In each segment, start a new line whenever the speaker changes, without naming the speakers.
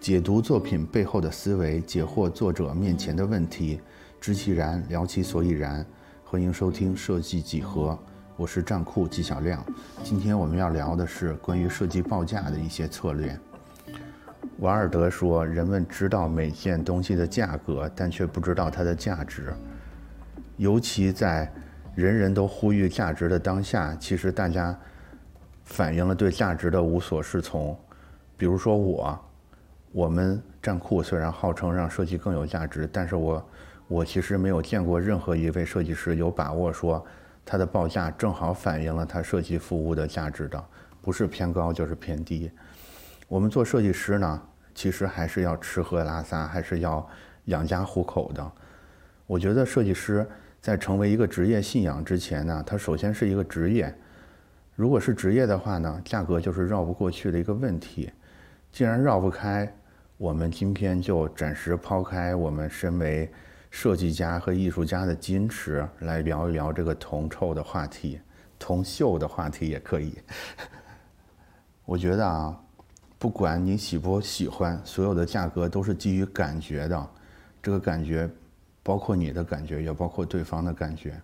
解读作品背后的思维，解惑作者面前的问题，知其然，聊其所以然。欢迎收听设计几何，我是站酷纪晓亮。今天我们要聊的是关于设计报价的一些策略。瓦尔德说：“人们知道每件东西的价格，但却不知道它的价值。尤其在人人都呼吁价值的当下，其实大家反映了对价值的无所适从。比如说我。”我们站库虽然号称让设计更有价值，但是我我其实没有见过任何一位设计师有把握说他的报价正好反映了他设计服务的价值的，不是偏高就是偏低。我们做设计师呢，其实还是要吃喝拉撒，还是要养家糊口的。我觉得设计师在成为一个职业信仰之前呢，他首先是一个职业。如果是职业的话呢，价格就是绕不过去的一个问题。既然绕不开，我们今天就暂时抛开我们身为设计家和艺术家的矜持，来聊一聊这个铜臭的话题，铜锈的话题也可以。我觉得啊，不管你喜不喜欢，所有的价格都是基于感觉的，这个感觉包括你的感觉，也包括对方的感觉。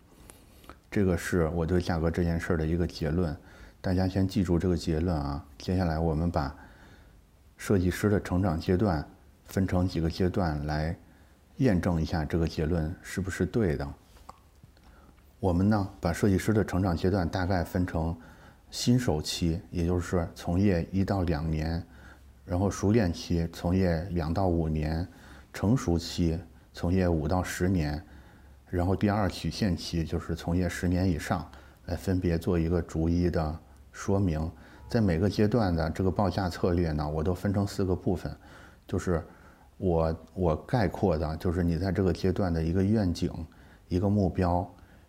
这个是我对价格这件事儿的一个结论，大家先记住这个结论啊。接下来我们把。设计师的成长阶段分成几个阶段来验证一下这个结论是不是对的。我们呢，把设计师的成长阶段大概分成新手期，也就是从业一到两年；然后熟练期，从业两到五年；成熟期，从业五到十年；然后第二曲线期，就是从业十年以上，来分别做一个逐一的说明。在每个阶段的这个报价策略呢，我都分成四个部分，就是我我概括的，就是你在这个阶段的一个愿景、一个目标、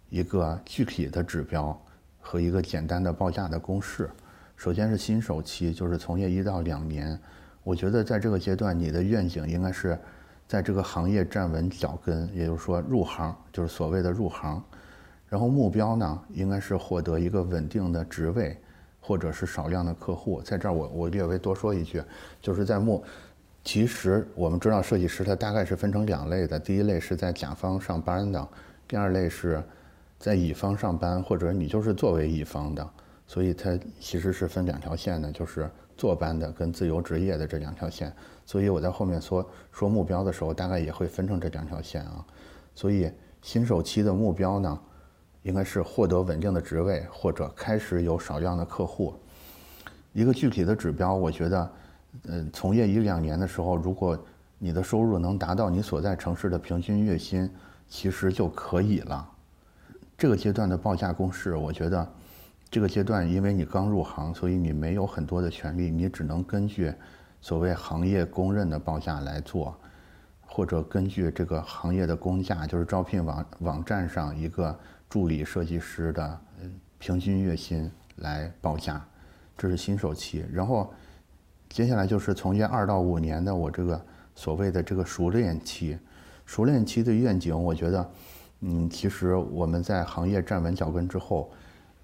一个具体的指标和一个简单的报价的公式。首先是新手期，就是从业一到两年，我觉得在这个阶段，你的愿景应该是在这个行业站稳脚跟，也就是说入行，就是所谓的入行。然后目标呢，应该是获得一个稳定的职位。或者是少量的客户，在这儿我我略微多说一句，就是在目，其实我们知道设计师他大概是分成两类的，第一类是在甲方上班的，第二类是在乙方上班，或者你就是作为乙方的，所以它其实是分两条线的，就是坐班的跟自由职业的这两条线。所以我在后面说说目标的时候，大概也会分成这两条线啊。所以新手期的目标呢？应该是获得稳定的职位，或者开始有少量的客户。一个具体的指标，我觉得，呃，从业一两年的时候，如果你的收入能达到你所在城市的平均月薪，其实就可以了。这个阶段的报价公式，我觉得，这个阶段因为你刚入行，所以你没有很多的权利，你只能根据所谓行业公认的报价来做，或者根据这个行业的工价，就是招聘网网站上一个。助理设计师的平均月薪来报价，这是新手期。然后接下来就是从业二到五年的我这个所谓的这个熟练期。熟练期的愿景，我觉得，嗯，其实我们在行业站稳脚跟之后，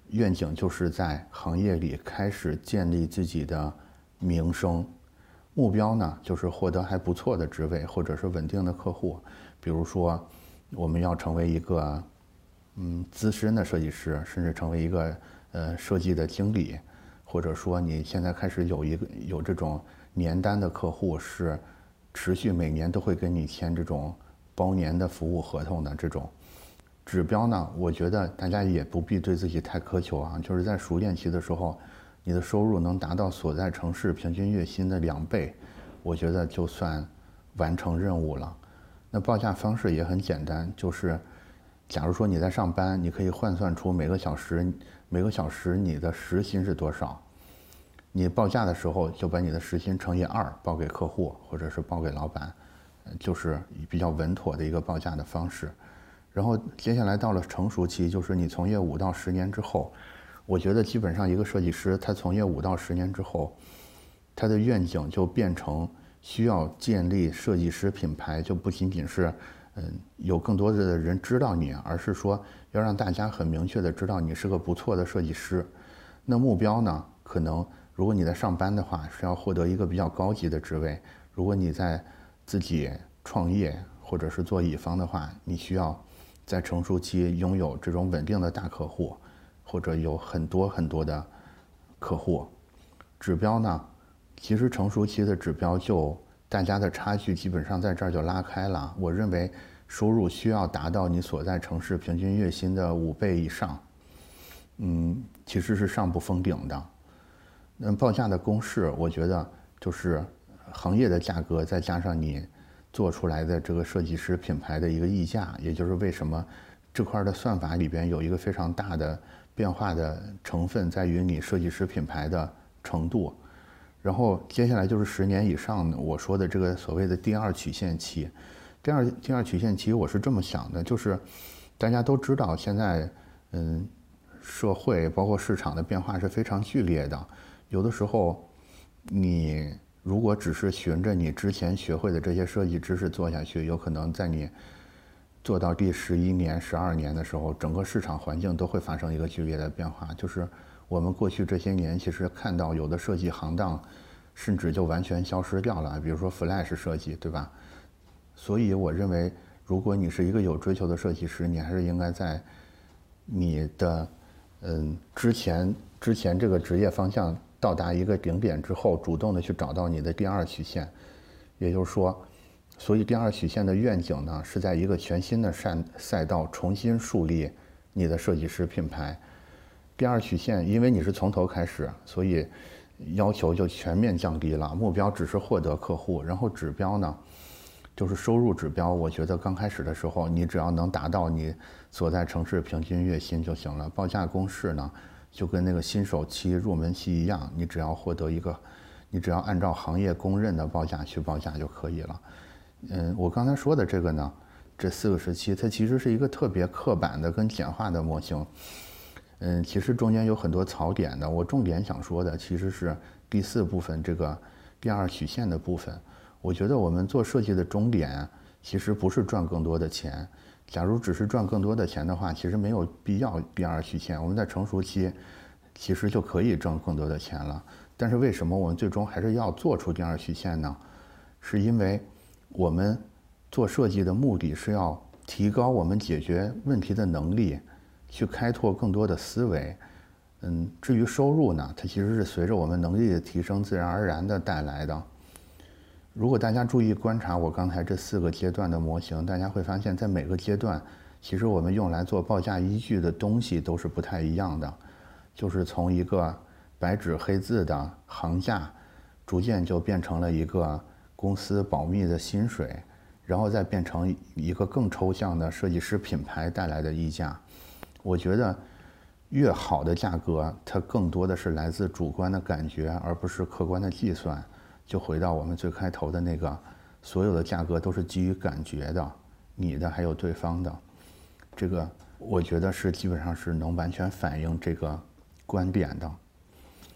愿景就是在行业里开始建立自己的名声。目标呢，就是获得还不错的职位或者是稳定的客户。比如说，我们要成为一个。嗯，资深的设计师，甚至成为一个呃设计的经理，或者说你现在开始有一个有这种年单的客户，是持续每年都会跟你签这种包年的服务合同的这种指标呢？我觉得大家也不必对自己太苛求啊，就是在熟练期的时候，你的收入能达到所在城市平均月薪的两倍，我觉得就算完成任务了。那报价方式也很简单，就是。假如说你在上班，你可以换算出每个小时每个小时你的时薪是多少。你报价的时候就把你的时薪乘以二报给客户或者是报给老板，就是比较稳妥的一个报价的方式。然后接下来到了成熟期，就是你从业五到十年之后，我觉得基本上一个设计师他从业五到十年之后，他的愿景就变成需要建立设计师品牌，就不仅仅是。嗯，有更多的人知道你，而是说要让大家很明确的知道你是个不错的设计师。那目标呢？可能如果你在上班的话，是要获得一个比较高级的职位；如果你在自己创业或者是做乙方的话，你需要在成熟期拥有这种稳定的大客户，或者有很多很多的客户。指标呢，其实成熟期的指标就大家的差距基本上在这儿就拉开了。我认为收入需要达到你所在城市平均月薪的五倍以上，嗯，其实是上不封顶的。那报价的公式，我觉得就是行业的价格再加上你做出来的这个设计师品牌的一个溢价，也就是为什么这块的算法里边有一个非常大的变化的成分，在于你设计师品牌的程度。然后接下来就是十年以上的我说的这个所谓的第二曲线期。第二第二曲线期，我是这么想的，就是大家都知道现在嗯社会包括市场的变化是非常剧烈的。有的时候，你如果只是循着你之前学会的这些设计知识做下去，有可能在你做到第十一年、十二年的时候，整个市场环境都会发生一个剧烈的变化。就是我们过去这些年，其实看到有的设计行当，甚至就完全消失掉了。比如说 Flash 设计，对吧？所以我认为，如果你是一个有追求的设计师，你还是应该在你的嗯之前之前这个职业方向。到达一个顶点之后，主动的去找到你的第二曲线，也就是说，所以第二曲线的愿景呢，是在一个全新的赛赛道重新树立你的设计师品牌。第二曲线，因为你是从头开始，所以要求就全面降低了，目标只是获得客户，然后指标呢，就是收入指标。我觉得刚开始的时候，你只要能达到你所在城市平均月薪就行了。报价公式呢？就跟那个新手期、入门期一样，你只要获得一个，你只要按照行业公认的报价去报价就可以了。嗯，我刚才说的这个呢，这四个时期，它其实是一个特别刻板的跟简化的模型。嗯，其实中间有很多槽点的。我重点想说的其实是第四部分这个第二曲线的部分。我觉得我们做设计的终点其实不是赚更多的钱。假如只是赚更多的钱的话，其实没有必要第二曲线。我们在成熟期，其实就可以挣更多的钱了。但是为什么我们最终还是要做出第二曲线呢？是因为我们做设计的目的是要提高我们解决问题的能力，去开拓更多的思维。嗯，至于收入呢，它其实是随着我们能力的提升自然而然的带来的。如果大家注意观察我刚才这四个阶段的模型，大家会发现，在每个阶段，其实我们用来做报价依据的东西都是不太一样的。就是从一个白纸黑字的行价，逐渐就变成了一个公司保密的薪水，然后再变成一个更抽象的设计师品牌带来的溢价。我觉得，越好的价格，它更多的是来自主观的感觉，而不是客观的计算。就回到我们最开头的那个，所有的价格都是基于感觉的，你的还有对方的，这个我觉得是基本上是能完全反映这个观点的。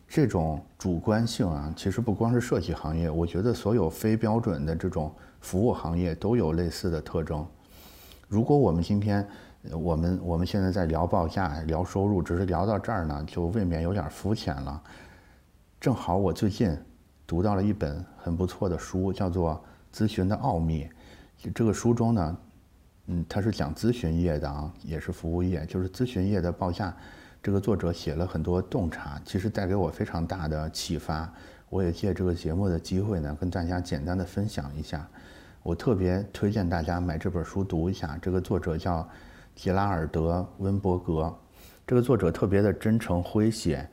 这种主观性啊，其实不光是设计行业，我觉得所有非标准的这种服务行业都有类似的特征。如果我们今天我们我们现在在聊报价、聊收入，只是聊到这儿呢，就未免有点肤浅了。正好我最近。读到了一本很不错的书，叫做《咨询的奥秘》。这个书中呢，嗯，它是讲咨询业的啊，也是服务业，就是咨询业的报价。这个作者写了很多洞察，其实带给我非常大的启发。我也借这个节目的机会呢，跟大家简单的分享一下。我特别推荐大家买这本书读一下。这个作者叫吉拉尔德·温伯格，这个作者特别的真诚诙谐。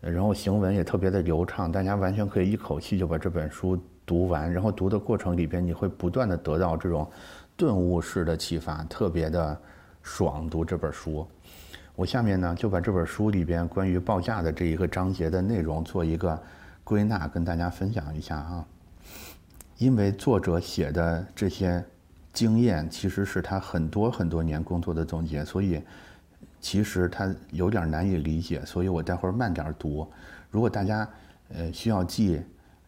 然后行文也特别的流畅，大家完全可以一口气就把这本书读完。然后读的过程里边，你会不断的得到这种顿悟式的启发，特别的爽。读这本书，我下面呢就把这本书里边关于报价的这一个章节的内容做一个归纳，跟大家分享一下啊。因为作者写的这些经验，其实是他很多很多年工作的总结，所以。其实它有点难以理解，所以我待会儿慢点读。如果大家呃需要记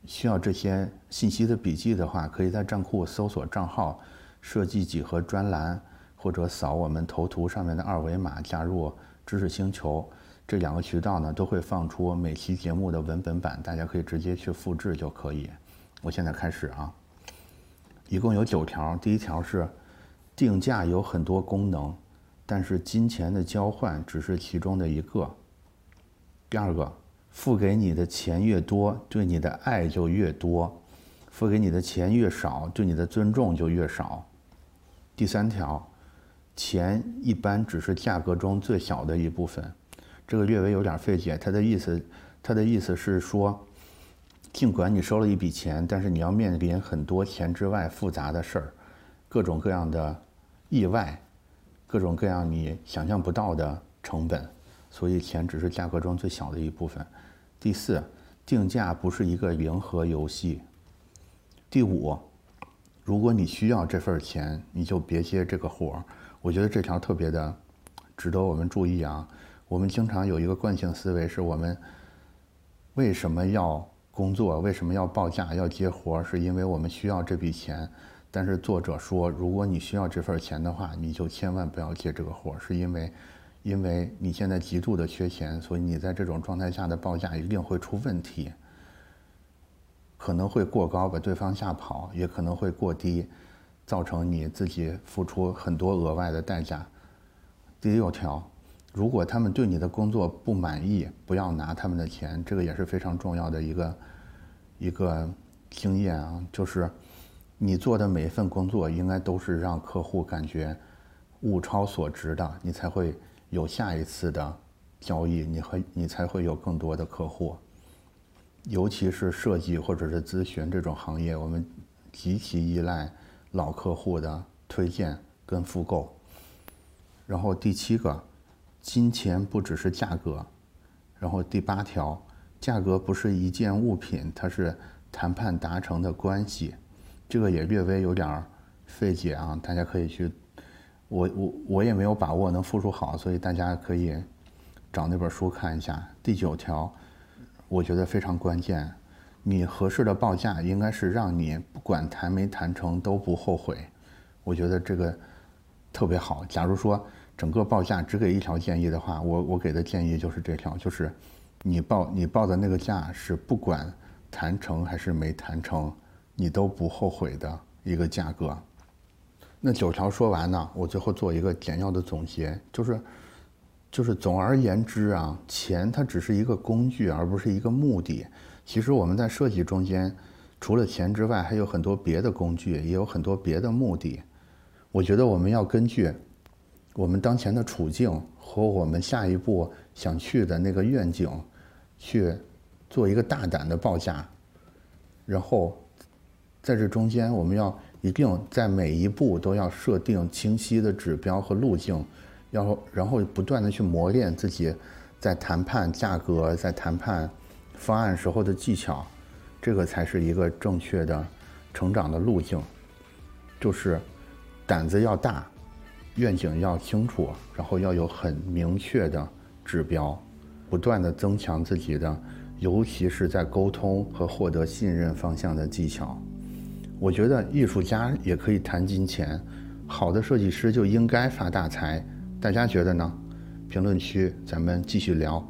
需要这些信息的笔记的话，可以在账户搜索账号“设计几何专栏”，或者扫我们头图上面的二维码加入知识星球。这两个渠道呢都会放出每期节目的文本版，大家可以直接去复制就可以。我现在开始啊，一共有九条。第一条是，定价有很多功能，但是金钱的交换只是其中的一个。第二个，付给你的钱越多，对你的爱就越多；付给你的钱越少，对你的尊重就越少。第三条，钱一般只是价格中最小的一部分。这个略微有点费解，他的意思，他的意思是说，尽管你收了一笔钱，但是你要面临很多钱之外复杂的事儿，各种各样的意外，各种各样你想象不到的成本，所以钱只是价格中最小的一部分。第四，定价不是一个零和游戏。第五，如果你需要这份钱，你就别接这个活儿。我觉得这条特别的值得我们注意啊。我们经常有一个惯性思维，是我们为什么要工作？为什么要报价、要接活？是因为我们需要这笔钱。但是作者说，如果你需要这份钱的话，你就千万不要接这个活，是因为，因为你现在极度的缺钱，所以你在这种状态下的报价一定会出问题，可能会过高把对方吓跑，也可能会过低，造成你自己付出很多额外的代价。第六条。如果他们对你的工作不满意，不要拿他们的钱，这个也是非常重要的一个一个经验啊。就是你做的每一份工作，应该都是让客户感觉物超所值的，你才会有下一次的交易，你和你才会有更多的客户。尤其是设计或者是咨询这种行业，我们极其依赖老客户的推荐跟复购。然后第七个。金钱不只是价格，然后第八条，价格不是一件物品，它是谈判达成的关系，这个也略微有点费解啊，大家可以去，我我我也没有把握能复述好，所以大家可以找那本书看一下。第九条，我觉得非常关键，你合适的报价应该是让你不管谈没谈成都不后悔，我觉得这个特别好。假如说。整个报价只给一条建议的话，我我给的建议就是这条，就是你报你报的那个价是不管谈成还是没谈成，你都不后悔的一个价格。那九条说完呢，我最后做一个简要的总结，就是就是总而言之啊，钱它只是一个工具，而不是一个目的。其实我们在设计中间，除了钱之外，还有很多别的工具，也有很多别的目的。我觉得我们要根据。我们当前的处境和我们下一步想去的那个愿景，去做一个大胆的报价，然后在这中间，我们要一定在每一步都要设定清晰的指标和路径，要然后不断的去磨练自己在谈判价格、在谈判方案时候的技巧，这个才是一个正确的成长的路径，就是胆子要大。愿景要清楚，然后要有很明确的指标，不断的增强自己的，尤其是在沟通和获得信任方向的技巧。我觉得艺术家也可以谈金钱，好的设计师就应该发大财。大家觉得呢？评论区咱们继续聊。